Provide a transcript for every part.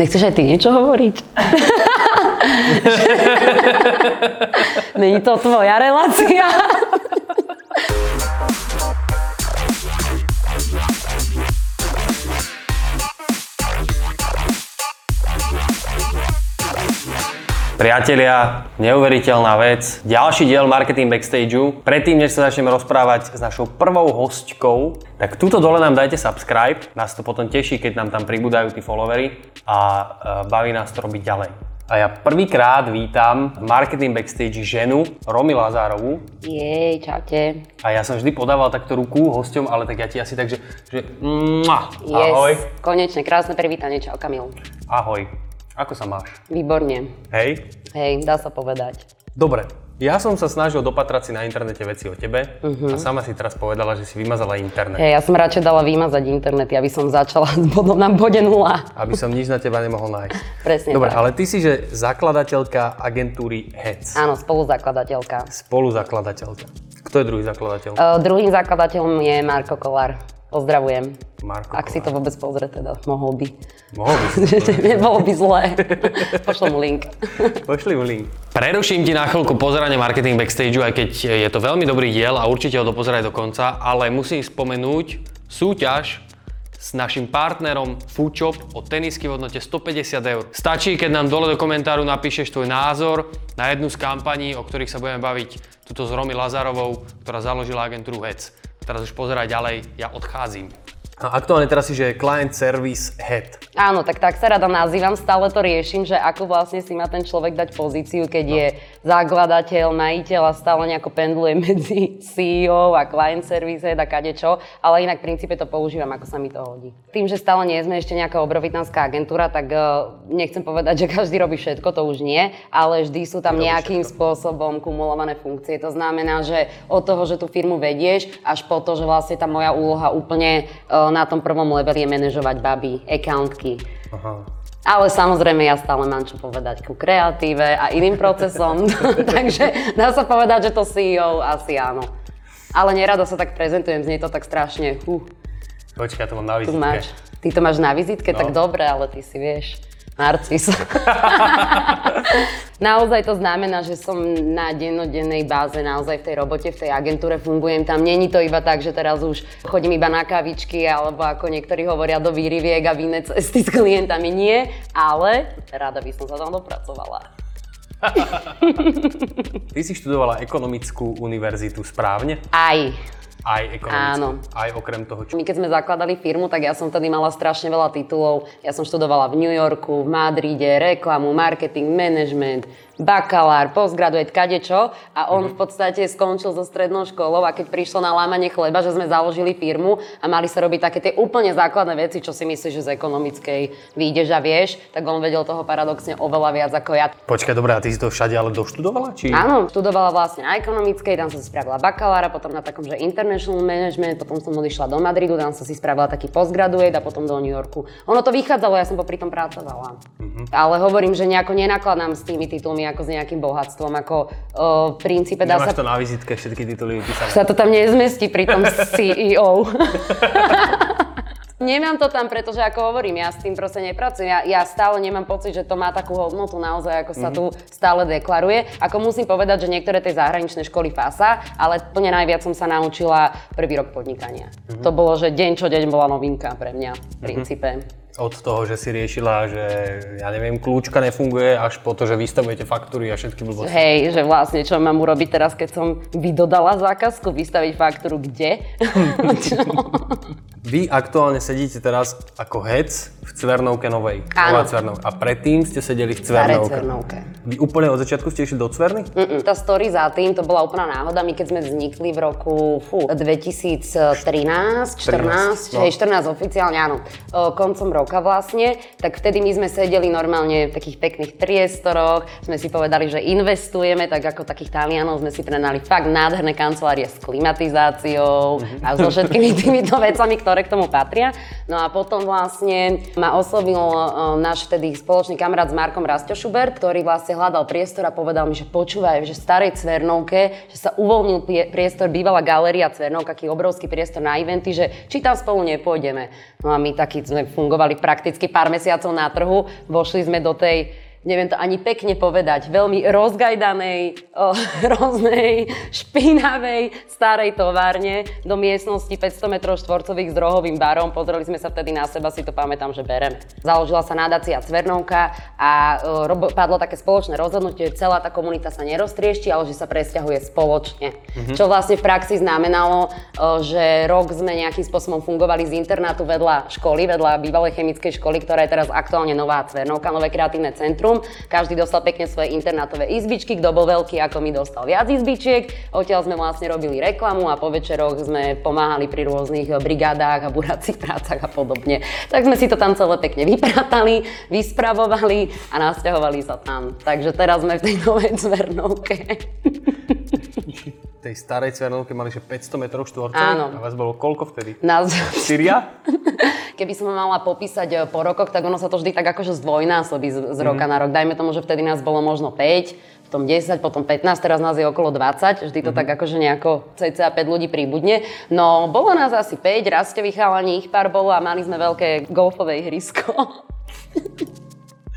Nechceš aj ty niečo hovoriť? Není to tvoja relácia. Priatelia, neuveriteľná vec. Ďalší diel Marketing Backstageu. Predtým, než sa začneme rozprávať s našou prvou hostkou, tak tuto dole nám dajte subscribe. Nás to potom teší, keď nám tam pribúdajú tí followery a e, baví nás to robiť ďalej. A ja prvýkrát vítam v Marketing Backstage ženu, Romy Lazárovú. Jej, čaute. A ja som vždy podával takto ruku hosťom, ale tak ja ti asi tak, že, že mua, Yes, ahoj. konečne, krásne privítanie, čau Kamil. Ahoj. Ako sa máš? Výborne. Hej? Hej, dá sa povedať. Dobre, ja som sa snažil dopatrať si na internete veci o tebe Mhm. a sama si teraz povedala, že si vymazala internet. Hej, ja som radšej dala vymazať internet, aby som začala s bodom na bode nula. Aby som nič na teba nemohol nájsť. Presne Dobre, tak. ale ty si, že zakladateľka agentúry HEC. Áno, spoluzakladateľka. Spoluzakladateľka. Kto je druhý zakladateľ? Uh, druhým zakladateľom je Marko Kolár. Pozdravujem. Marko Ak si to vôbec pozrie, teda mohol by. Mohol by nebolo by zlé. Pošlem mu link. Pošli mu link. Preruším ti na chvíľku pozeranie Marketing Backstageu, aj keď je to veľmi dobrý diel a určite ho dopozeraj do konca, ale musím spomenúť súťaž s našim partnerom Foodshop o tenisky v hodnote 150 eur. Stačí, keď nám dole do komentáru napíšeš tvoj názor na jednu z kampaní, o ktorých sa budeme baviť tuto s Romy Lazarovou, ktorá založila agentúru HEC. Teraz už pozeraj ďalej, ja odcházím. A aktuálne teraz si, že je Client Service Head. Áno, tak tak sa rada nazývam, stále to riešim, že ako vlastne si má ten človek dať pozíciu, keď je zakladateľ, majiteľ a stále nejako pendluje medzi CEO a client service head a kadečo, ale inak v princípe to používam, ako sa mi to hodí. Tým, že stále nie sme ešte nejaká obrovitánska agentúra, tak uh, nechcem povedať, že každý robí všetko, to už nie, ale vždy sú tam nejakým spôsobom kumulované funkcie. To znamená, že od toho, že tú firmu vedieš, až po to, že vlastne tá moja úloha úplne uh, na tom prvom leveli je manažovať baby, accountky. Aha. Ale samozrejme ja stále mám čo povedať ku kreatíve a iným procesom, takže dá sa povedať, že to CEO asi áno. Ale nerada sa tak prezentujem, znie to tak strašne, huh, Počkaj, to mám na tu vizitke. máš. Ty to máš na vizitke, tak No. dobre, ale ty si vieš. Narcis. naozaj to znamená, že som na dennodennej báze naozaj v tej robote, v tej agentúre fungujem tam. Není to iba tak, že teraz už chodím iba na kavičky, alebo ako niektorí hovoria do výriviek a vinné cesty s klientami. Nie, ale rada by som sa tam dopracovala. Ty si študovala ekonomickú univerzitu správne? Aj. Aj ekonomickú? Áno. Aj okrem toho, čo... My keď sme zakladali firmu, tak ja som vtedy mala strašne veľa titulov. Ja som študovala v New Yorku, v Madride, reklamu, marketing, management, bakalár, postgraduate, kadečo. A on v podstate skončil so strednou školou a keď prišlo na lámanie chleba, že sme založili firmu a mali sa robiť také tie úplne základné veci, čo si myslíš, že z ekonomickej vyjdeš a vieš, tak on vedel toho paradoxne oveľa viac ako ja. Počkaj, dobré, a ty si to všade ale doštudovala? Či... Áno, študovala vlastne na ekonomickej, tam som si spravila bakalára, potom na takom, že international management, potom som odišla do Madridu, tam som si spravila taký postgraduate a potom do New Yorku. Ono to vychádzalo, ja som popri tom pracovala. Ale hovorím, že nejako nenakladám s tými titulmi ako s nejakým bohatstvom, ako o, v princípe dá sa... Nemáš to na vizitke všetky tituly vypísané. Sa to tam nezmestí pri tom CEO. Nemám to tam, pretože ako hovorím, ja s tým proste nepracujem. Ja, ja stále nemám pocit, že to má takú hodnotu naozaj, ako sa tu stále deklaruje. Ako musím povedať, že niektoré tie zahraničné školy fasa, ale plne najviac som sa naučila prvý rok podnikania. To bolo, že deň čo deň bola novinka pre mňa v princípe. Od toho, že si riešila, že ja neviem, kľúčka nefunguje, až po to, že vystavujete faktúry a všetky blbosti. Hej, že vlastne čo mám urobiť teraz, keď som vydodala zákazku, vystaviť faktúru kde? Čo? Vy aktuálne sedíte teraz ako hec v Cvernovke Novej. Áno. Cvernovka. A predtým ste sedeli v Cvernovke. Cvernovke. Vy úplne od začiatku ste išli do Cverny? Mm-mm, tá story za tým, to bola úplná náhoda. My keď sme vznikli v roku fú, 2013, 14, 13, no. hej, 14 oficiálne, áno, koncom roka vlastne, tak vtedy my sme sedeli normálne v takých pekných priestoroch, sme si povedali, že investujeme, tak ako takých Talianov sme si prenali fakt nádherné kancelárie s klimatizáciou a so všetkými týmito vecami, ktoré k tomu patria. No a potom vlastne ma oslovil o, náš vtedy spoločný kamarát s Markom Rasto Schubert, ktorý vlastne hľadal priestor a povedal mi, že počúvaj, že v starej Cvernovke, že sa uvoľnil prie- priestor, bývala galéria Cvernovka, taký obrovský priestor na eventy, že či tam spolu nepôjdeme. No a my takí sme fungovali mali prakticky pár mesiacov na trhu, vošli sme do tej neviem to ani pekne povedať, veľmi rozgajdanej, o, hroznej, špinavej, starej továrne do miestnosti 500 m štvorcových s rohovým barom. Pozreli sme sa vtedy na seba, si to pamätám, že bereme. Založila sa nadácia Cvernovka a o, robo, padlo také spoločné rozhodnutie, že celá tá komunita sa neroztriešti, ale že sa presťahuje spoločne. Mm-hmm. Čo vlastne v praxi znamenalo, o, že rok sme nejakým spôsobom fungovali z internátu vedľa školy, vedľa bývalej chemickej školy, ktorá je teraz aktuálne nová Cvernovka, nové kreatívne centrum centrum. Každý dostal pekne svoje internátové izbičky, kto bol veľký ako my dostal viac izbičiek. Odtiaľ sme vlastne robili reklamu a po večeroch sme pomáhali pri rôznych brigádách a buracích prácach a podobne. Tak sme si to tam celé pekne vypratali, vyspravovali a nasťahovali sa tam. Takže teraz sme v tej novej zvernovke. Tej starej cvernovke mali že 500 metrov štvorcových? Áno. A vás bolo koľko vtedy? Nás... Syria? Keby som mala popísať eh, po rokoch, tak ono sa to vždy tak akože zdvojnásobí z, z roka mm. na rok. Dajme tomu, že vtedy nás bolo možno 5, potom 10, potom 15, teraz nás je okolo 20, vždy to mm-hmm. tak akože nejako cca 5 ľudí príbudne. No, bolo nás asi 5, rasteví chalani, ich pár bolo a mali sme veľké golfové ihrisko.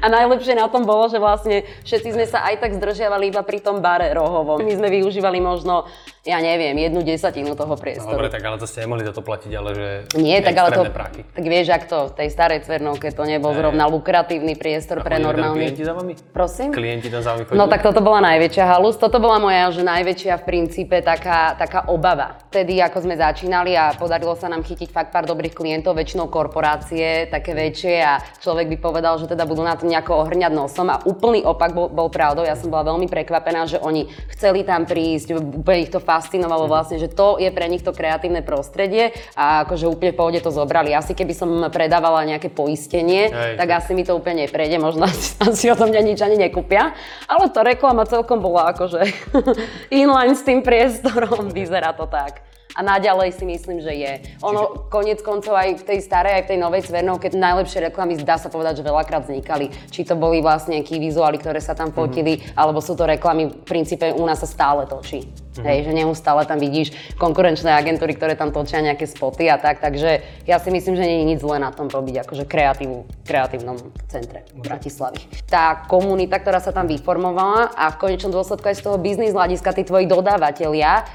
A najlepšie na tom bolo, že vlastne všetci sme sa aj tak zdržiavali iba pri tom bare rohovom. My sme využívali možno ja neviem, jednu desatinu toho priestoru. No, dobre, tak ale to ste nemohli za to platiť, ale že Nie, tak ale to, práky. tak vieš, ak to v tej starej Cvernovke to nebol Ej. zrovna lukratívny priestor A pre normálny. klienti za vami? Prosím? Klienti tam za vami chodili? No tak toto bola najväčšia halus, toto bola moja, že najväčšia v princípe taká, taká obava. Vtedy, ako sme začínali a podarilo sa nám chytiť fakt pár dobrých klientov, väčšinou korporácie, také väčšie a človek by povedal, že teda budú na tom nejako ohrňať nosom a úplný opak bol, bol pravdou. Ja som bola veľmi prekvapená, že oni chceli tam prísť, úplne ich to fascinovalo vlastne, že to je pre nich to kreatívne prostredie a akože úplne v pohode to zobrali. Asi keby som predávala nejaké poistenie, Hej. tak asi mi to úplne neprejde, možno asi, asi o tom mňa nič ani nekúpia. Ale to reklama celkom bola akože inline s tým priestorom, vyzerá to tak a naďalej si myslím, že je. Ono Čiže... konec koncov aj v tej starej, aj v tej novej Cvernovke najlepšie reklamy dá sa povedať, že veľakrát vznikali. Či to boli vlastne key vizuály, ktoré sa tam fotili, mm-hmm. alebo sú to reklamy, v princípe u nás sa stále točí. Mm-hmm. Hej, že neustále tam vidíš konkurenčné agentúry, ktoré tam točia nejaké spoty a tak, takže ja si myslím, že nie je nič zlé na tom robiť akože kreatívu, kreatívnom centre v Bratislavy. Tá komunita, ktorá sa tam vyformovala a v konečnom dôsledku aj z toho biznis hľadiska, tí tvoji dodávateľia,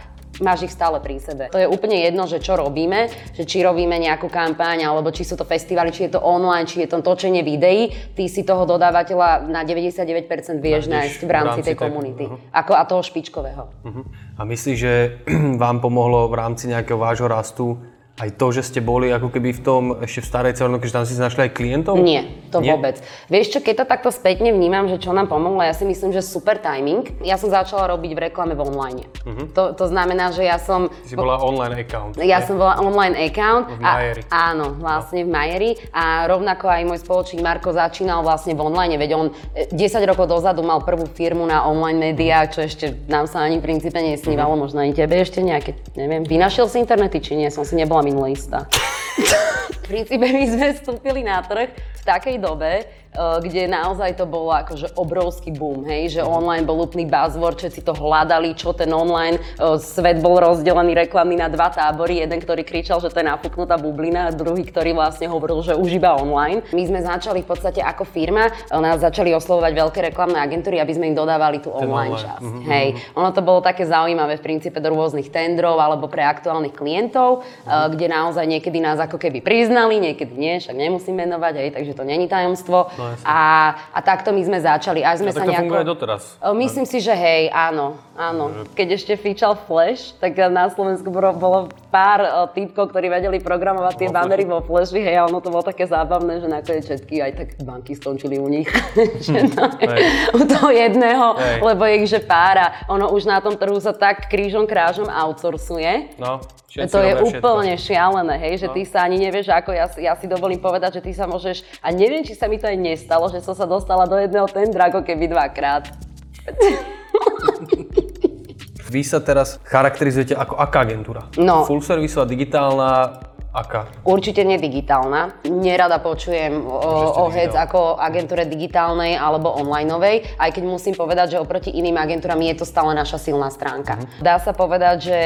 máš ich stále pri sebe. To je úplne jedno, že čo robíme, že či robíme nejakú kampaň, alebo či sú to festivaly, či je to online, či je to točenie videí, ty si toho dodávateľa na 99% vieš nájsť v rámci, v rámci tej komunity. Uh-huh. Ako, a toho špičkového. Uh-huh. A myslíš, že vám pomohlo v rámci nejakého vášho rastu aj to, že ste boli ako keby v tom ešte v starej Cernovke, že tam si našli aj klientov? Nie, to Nie? vôbec. Vieš čo, keď to takto spätne vnímam, že čo nám pomohlo, ja si myslím, že super timing. Ja som začala robiť v reklame v online. Uh-huh. To, to znamená, že ja som... Si bola online account. Ja ne? som bola online account. V Majeri. A, áno, vlastne no. v Majeri. A rovnako aj môj spoločník Marko začínal vlastne v online, veď on 10 e, rokov dozadu mal prvú firmu na online médiách, čo ešte nám sa ani v princípe nesnívalo, uh-huh. možno ani tebe ešte nejaké, neviem, vynašiel si internety, či nie, som si nebola minulé istá. v princípe my sme vstúpili na trh v takej dobe, kde naozaj to bolo akože obrovský boom, hej, že online bol úplný buzzword, všetci to hľadali, čo ten online, eh, svet bol rozdelený reklamný na dva tábory, jeden, ktorý kričal, že to je napuknutá bublina a druhý, ktorý vlastne hovoril, že už iba online. My sme začali v podstate ako firma, eh, nás začali oslovovať veľké reklamné agentúry, aby sme im dodávali tú online, online. časť. Mm-hmm. Hej, ono to bolo také zaujímavé v princípe do rôznych tendrov alebo pre aktuálnych klientov, mm-hmm. kde naozaj niekedy nás ako keby priznali, niekedy nie, však nemusím menovať, hej, takže to není tajomstvo. No, a, a takto my sme začali. Až sme a sa to nejako... funguje doteraz. Myslím si, že hej, áno, áno. Keď ešte fičal Flash, tak na Slovensku bolo, pár typkov, ktorí vedeli programovať tie bannery vo Flashi, hej, a ono to bolo také zábavné, že nakoniec všetky aj tak banky skončili u nich. no, u toho jedného, hej. lebo ich že pára. Ono už na tom trhu sa tak krížom krážom outsourcuje. No. Všetci to je úplne šialené, hej, že no. ty sa ani nevieš, ako ja, ja si dovolím povedať, že ty sa môžeš, a neviem, či sa mi to aj nestalo, že som sa dostala do jedného tendra ako keby dvakrát. Vy sa teraz charakterizujete ako aká agentúra? No. Full serviceová, digitálna, aká? Určite nedigitálna. Nerada počujem o, o HEC ako agentúre digitálnej alebo onlineovej, aj keď musím povedať, že oproti iným agentúram je to stále naša silná stránka. Uh-huh. Dá sa povedať, že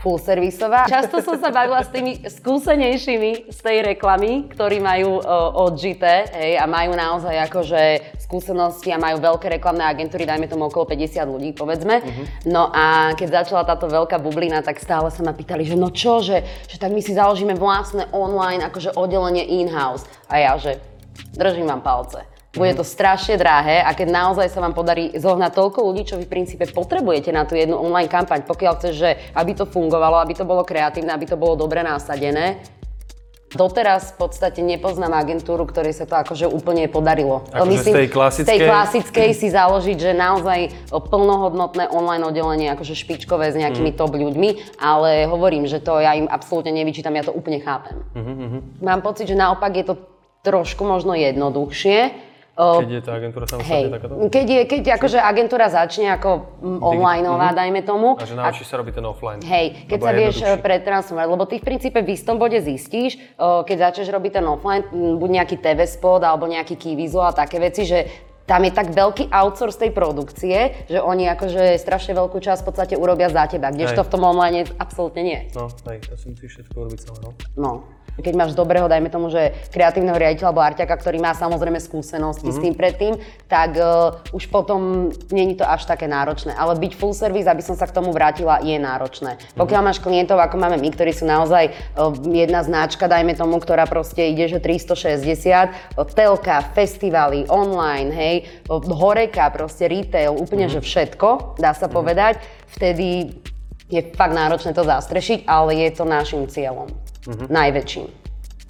full servisová. Často som sa bavila s tými skúsenejšími z tej reklamy, ktorí majú uh, odžité hej, a majú naozaj akože skúsenosti a majú veľké reklamné agentúry, dajme tomu okolo 50 ľudí, povedzme. Uh-huh. No a keď začala táto veľká bublina, tak stále sa ma pýtali, že no čo, že, že tak my si založíme vlastné online akože oddelenie in-house. A ja, že držím vám palce bude to strašne drahé a keď naozaj sa vám podarí zohnať toľko ľudí, čo vy v princípe potrebujete na tú jednu online kampaň, pokiaľ chceš, že aby to fungovalo, aby to bolo kreatívne, aby to bolo dobre nasadené, Doteraz v podstate nepoznám agentúru, ktorej sa to akože úplne podarilo. Akože Myslím, z tej klasickej? Z tej klasickej si založiť, že naozaj plnohodnotné online oddelenie, akože špičkové s nejakými mm. top ľuďmi, ale hovorím, že to ja im absolútne nevyčítam, ja to úplne chápem. Mm-hmm. Mám pocit, že naopak je to trošku možno jednoduchšie, keď je tá agentúra samostatne takáto? Keď, je, keď akože agentúra začne ako onlineová, mm-hmm. dajme tomu. A že naučí sa robiť ten offline. Hej, keď sa vieš eh, pretransformovať, lebo ty v princípe v istom bode zistíš, eh, keď začneš robiť ten offline, buď nejaký TV spot alebo nejaký key a také veci, že tam je tak veľký outsource tej produkcie, že oni akože strašne veľkú časť v podstate urobia za teba, kdežto v tom online absolútne nie. No, hej, to si musíš všetko urobiť celé, no. No. Keď máš dobrého, dajme tomu, že kreatívneho riaditeľa alebo arťaka, ktorý má samozrejme skúsenosti mm-hmm. s tým mhm. predtým, tak uh, už potom není to až také náročné. Ale byť full service, aby som sa k tomu vrátila, je náročné. Mm-hmm. Pokiaľ máš klientov, ako máme my, ktorí sú naozaj uh, jedna značka, dajme tomu, ktorá proste ide, že 360, uh, telka, festivaly, online, hej, uh, horeka, proste retail, úplne, mm-hmm. že všetko, dá sa mm-hmm. povedať, vtedy je fakt náročné to zastrešiť, ale je to našim cieľom mm-hmm. najväčším.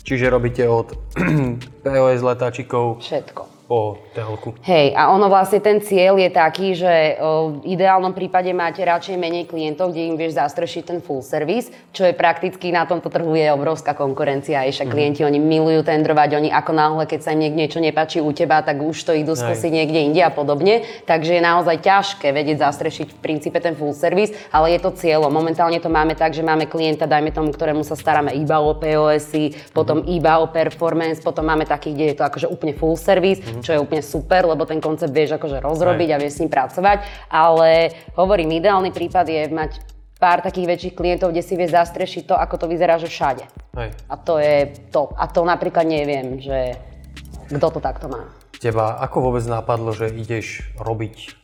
Čiže robíte od POS letáčikov? Všetko po telku. Hej, a ono vlastne ten cieľ je taký, že o, v ideálnom prípade máte radšej menej klientov, kde im vieš zastrešiť ten full service, čo je prakticky na tomto trhu je obrovská konkurencia. Aj však mm. klienti, oni milujú tendrovať, oni ako náhle, keď sa im niečo nepáči u teba, tak už to idú skúsiť niekde inde a podobne. Takže je naozaj ťažké vedieť zastrešiť v princípe ten full service, ale je to cieľom. Momentálne to máme tak, že máme klienta, dajme tomu, ktorému sa staráme iba o POSy, potom mm. iba o performance, potom máme takých, kde je to akože úplne full service. Mm čo je úplne super, lebo ten koncept vieš akože rozrobiť Aj. a vieš s ním pracovať, ale hovorím, ideálny prípad je mať pár takých väčších klientov, kde si vieš zastrešiť to, ako to vyzerá, že všade. Aj. A to je to. A to napríklad neviem, že kto to takto má. Teba ako vôbec napadlo, že ideš robiť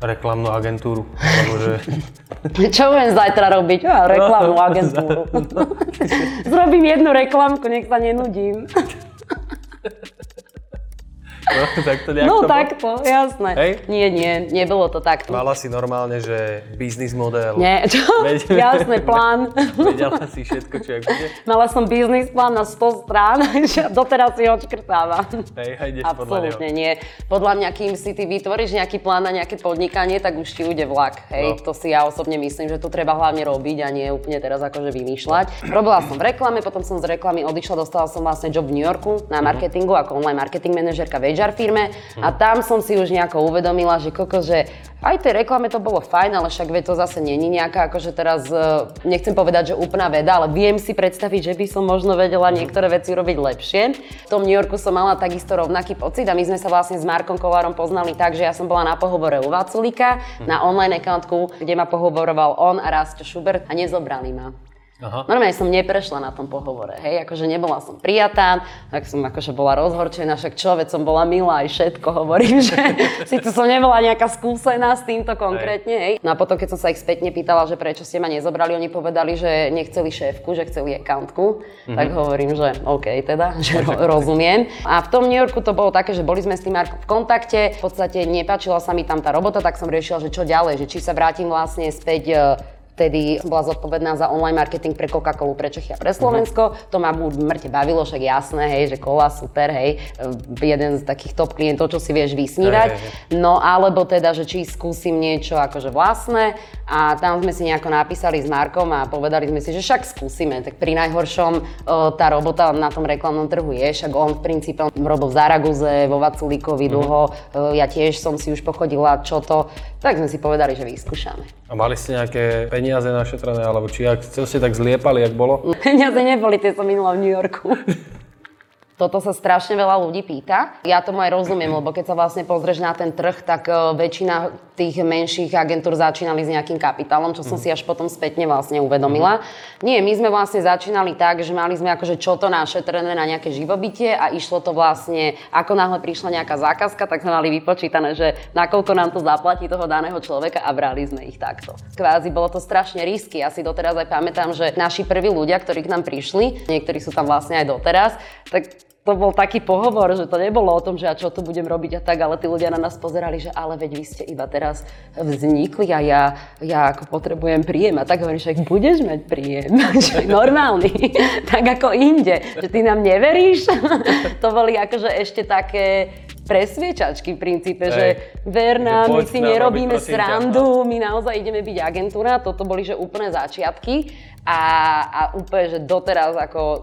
reklamnú agentúru? Alebo že... Čo budem zajtra robiť? Ja, reklamnú agentúru. Zrobím jednu reklamku, nech sa nenudím. No, tak to no to takto, jasné. Hej? Nie, nie, nebolo to takto. Mala si normálne, že biznis model. Nie, čo? Ved- jasné, plán. Vedela si všetko, čo jak bude? Mala som biznis plán na 100 strán, že doteraz si ho odškrtávam. Hej, ideš Absolutne nie. Podľa mňa, kým si ty vytvoríš nejaký plán na nejaké podnikanie, tak už ti ujde vlak. Hej, no. to si ja osobne myslím, že to treba hlavne robiť a nie úplne teraz akože vymýšľať. Robila som v reklame, potom som z reklamy odišla, dostala som vlastne job v New Yorku na mhm. marketingu ako online marketing manažerka HR firme a tam som si už nejako uvedomila, že koko, že aj tej reklame to bolo fajn, ale však vie to zase není nejaká, akože teraz uh, nechcem povedať, že úplná veda, ale viem si predstaviť, že by som možno vedela niektoré veci robiť lepšie. V tom New Yorku som mala takisto rovnaký pocit a my sme sa vlastne s Markom Kolárom poznali tak, že ja som bola na pohovore u Vaculika, na online accountku, kde ma pohovoroval on a Rastio Schubert a nezobrali ma. Aha. Normálne som neprešla na tom pohovore, hej, akože nebola som prijatá, tak som akože bola rozhorčená, však čo, veď som bola milá aj všetko, hovorím, že si tu som nebola nejaká skúsená s týmto konkrétne, hej. No a potom, keď som sa ich spätne pýtala, že prečo ste ma nezobrali, oni povedali, že nechceli šéfku, že chceli accountku, mm-hmm. tak hovorím, že OK teda, že ro- rozumiem. A v tom New Yorku to bolo také, že boli sme s tým Markom v kontakte, v podstate nepáčila sa mi tam tá robota, tak som riešila, že čo ďalej, že či sa vrátim vlastne späť e, vtedy bola zodpovedná za online marketing pre Coca-Colu pre Čechy a pre Slovensko. Uh-huh. To ma mŕte bavilo, však jasné, hej, že kola, super, hej, jeden z takých top klientov, čo si vieš vysnívať. Hey. No alebo teda, že či skúsim niečo akože vlastné a tam sme si nejako napísali s Markom a povedali sme si, že však skúsime. Tak pri najhoršom tá robota na tom reklamnom trhu je, však on v princípe robil v Zaraguze, vo Vaculíkovi uh-huh. dlho, ja tiež som si už pochodila čo to, tak sme si povedali, že vyskúšame. A mali ste nejaké peniaze našetrené, alebo či ak ste tak zliepali, jak bolo? Peniaze neboli, tie som minula v New Yorku. Toto sa strašne veľa ľudí pýta. Ja tomu aj rozumiem, lebo keď sa vlastne pozrieš na ten trh, tak e, väčšina tých menších agentúr začínali s nejakým kapitálom, čo som si až potom spätne vlastne uvedomila. Nie, my sme vlastne začínali tak, že mali sme akože čo to našetrené na nejaké živobytie a išlo to vlastne, ako náhle prišla nejaká zákazka, tak sme mali vypočítané, že nakoľko nám to zaplatí toho daného človeka a brali sme ich takto. Kvázi bolo to strašne risky. Ja si doteraz aj pamätám, že naši prví ľudia, ktorí k nám prišli, niektorí sú tam vlastne aj doteraz, tak to bol taký pohovor, že to nebolo o tom, že ja čo tu budem robiť a tak, ale tí ľudia na nás pozerali, že ale veď vy ste iba teraz vznikli a ja, ja ako potrebujem príjem. A tak hovorím, že budeš mať príjem, že normálny, tak ako inde. Že ty nám neveríš? to boli akože ešte také presviečačky v princípe, Ej, že ver nám, my si nerobíme srandu, my naozaj ideme byť agentúra. Toto boli že úplné začiatky a, a úplne, že doteraz ako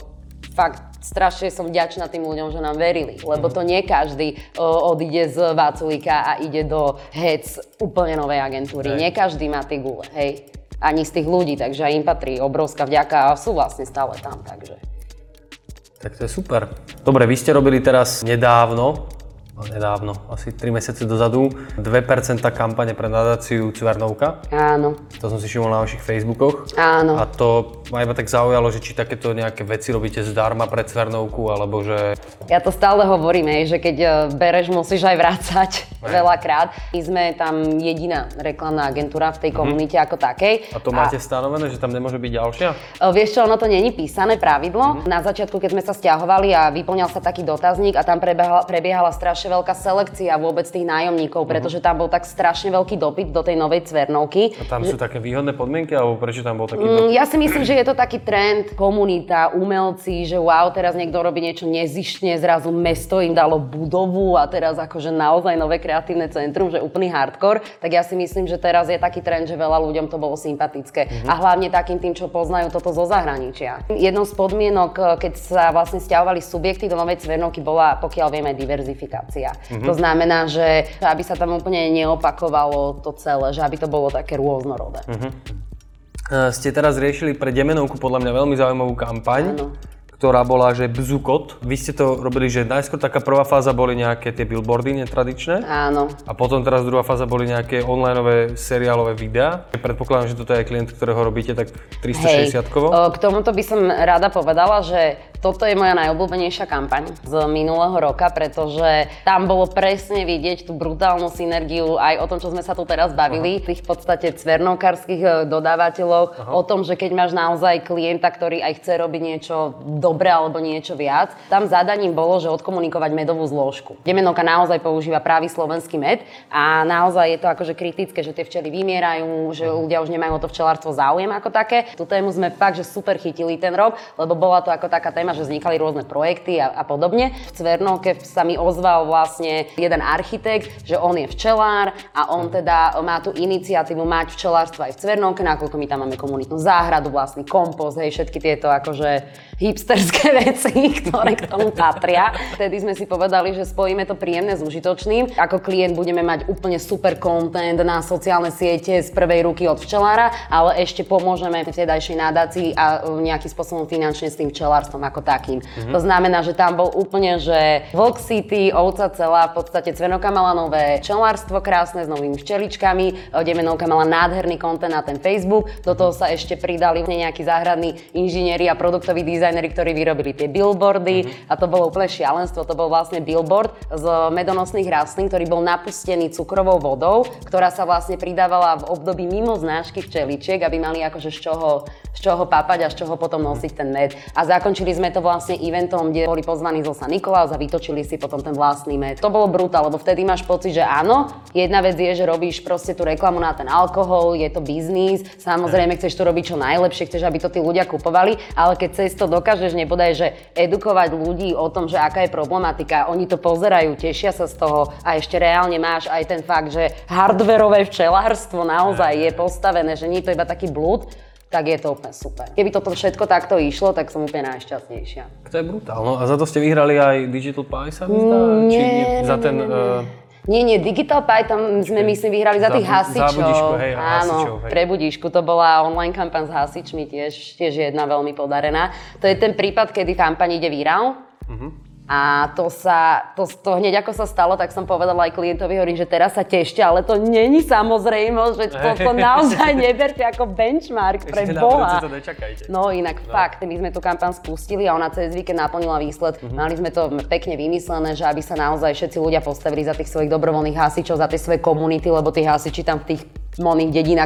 fakt strašne som vďačná tým ľuďom, že nám verili, lebo to nie každý o, odíde z Váculika a ide do HEC úplne novej agentúry. Hej. Nie každý má tie gule, hej. Ani z tých ľudí, takže aj im patrí obrovská vďaka a sú vlastne stále tam, takže. Tak to je super. Dobre, vy ste robili teraz nedávno nedávno, asi 3 mesiace dozadu, 2% kampane pre nadáciu Cvernovka. Áno. To som si všimol na vašich Facebookoch. Áno. A to ma iba tak zaujalo, že či takéto nejaké veci robíte zdarma pre Cvernovku, alebo že... Ja to stále hovorím, že keď e, bereš, musíš aj vrácať aj. veľakrát. My sme tam jediná reklamná agentúra v tej mhm. komunite mm-hmm. ako takej. A to máte a... stanovené, že tam nemôže byť ďalšia? E, vieš čo, ono to není písané pravidlo. Mm-hmm. Na začiatku, keď sme sa stiahovali a vyplňal sa taký dotazník a tam prebiehala, prebiehala strašne veľká selekcia vôbec tých nájomníkov, pretože tam bol tak strašne veľký dopyt do tej novej Cvernovky. A tam sú také výhodné podmienky, alebo prečo tam bol taký mm, dopyt? Ja si myslím, že je to taký trend, komunita, umelci, že wow, teraz niekto robí niečo nezištne, zrazu mesto im dalo budovu a teraz akože naozaj nové kreatívne centrum, že úplný hardcore, tak ja si myslím, že teraz je taký trend, že veľa ľuďom to bolo sympatické. Mm-hmm. A hlavne takým tým, čo poznajú toto zo zahraničia. Jednou z podmienok, keď sa vlastne stiahovali subjekty do novej Cvernovky, bola, pokiaľ vieme, diverzifikácia komunikácia. Mm-hmm. To znamená, že aby sa tam úplne neopakovalo to celé, že aby to bolo také rôznorodé. Mm-hmm. Ste teraz riešili pre Demenovku podľa mňa veľmi zaujímavú kampaň. Áno ktorá bola, že Bzukot. Vy ste to robili, že najskôr taká prvá fáza boli nejaké tie billboardy netradičné. Áno. A potom teraz druhá fáza boli nejaké onlineové seriálové videá. Predpokladám, že toto je klient, ktorého robíte tak 360 kovo. K tomuto by som rada povedala, že toto je moja najobľúbenejšia kampaň z minulého roka, pretože tam bolo presne vidieť tú brutálnu synergiu aj o tom, čo sme sa tu teraz bavili, Aha. tých v podstate cvernovkárskych e, dodávateľov, Aha. o tom, že keď máš naozaj klienta, ktorý aj chce robiť niečo dobre alebo niečo viac, tam zadaním bolo, že odkomunikovať medovú zložku. Demenovka naozaj používa pravý slovenský med a naozaj je to akože kritické, že tie včely vymierajú, že ľudia už nemajú o to včelárstvo záujem ako také. Tú tému sme fakt, že super chytili ten rok, lebo bola to ako taká téma, že vznikali rôzne projekty a, a podobne. V Cvernovke sa mi ozval vlastne jeden architekt, že on je včelár a on teda má tú iniciatívu mať včelárstvo aj v Cvernovke, nakoľko my tam máme komunitnú záhradu, vlastný kompost, hej, všetky tieto akože hipsterské veci, ktoré k tomu patria. Vtedy sme si povedali, že spojíme to príjemné s užitočným. Ako klient budeme mať úplne super content na sociálne siete z prvej ruky od včelára, ale ešte pomôžeme vtedajšej nadácii a nejakým spôsobom finančne s tým včelárstvom ako takým. Mm-hmm. To znamená, že tam bol úplne, že Vlk City, ovca celá, v podstate Cvenoka mala nové čelárstvo krásne s novými včeličkami, Demenovka mala nádherný kontent na ten Facebook, do toho sa ešte pridali nejakí záhradní inžinieri a produktoví dizajneri, ktorí vyrobili tie billboardy mm-hmm. a to bolo úplne šialenstvo. To bol vlastne billboard z medonosných rastlín, ktorý bol napustený cukrovou vodou, ktorá sa vlastne pridávala v období mimo znášky včeličiek, aby mali akože z čoho, z čoho papať a z čoho potom nosiť ten med. A zakončili sme to vlastne eventom, kde boli pozvaní Zosa Nikolaus a vytočili si potom ten vlastný med. To bolo brutál, lebo vtedy máš pocit, že áno, jedna vec je, že robíš proste tú reklamu na ten alkohol, je to biznis, samozrejme chceš to robiť čo najlepšie, chceš, aby to tí ľudia kupovali, ale keď cez to dokážeš nebodaj, že edukovať ľudí o tom, že aká je problematika, oni to pozerajú, tešia sa z toho a ešte reálne máš aj ten fakt, že hardverové včelárstvo naozaj je postavené, že nie je to iba taký blúd, tak je to úplne super. Keby toto všetko takto išlo, tak som úplne najšťastnejšia. To je brutálno. A za to ste vyhrali aj Digital Pie, sa mi zdá? Mm, nie, Či za ten... Nie, nie. Uh... Nie, nie, Digital Pie, tam sme myslím vyhrali za, tých hasičov. Za budišku, hej, Áno, hasičov, hej. pre budišku. To bola online kampaň s hasičmi, tiež, tiež jedna veľmi podarená. To je ten prípad, kedy kampaň ide virál. Uh-huh A to sa, to, to hneď ako sa stalo, tak som povedala aj klientovi, hovorím, že teraz sa tešte, ale to není samozrejmosť, že to, to naozaj neberte ako benchmark pre Ešte Boha. to nečakajte. No inak no. fakt, my sme tú kampaň spustili a ona cez víkend naplnila výsled. Mhm. Mali sme to pekne vymyslené, že aby sa naozaj všetci ľudia postavili za tých svojich dobrovoľných hasičov, za tie svoje komunity, lebo tí hasiči tam v tých malých dedinách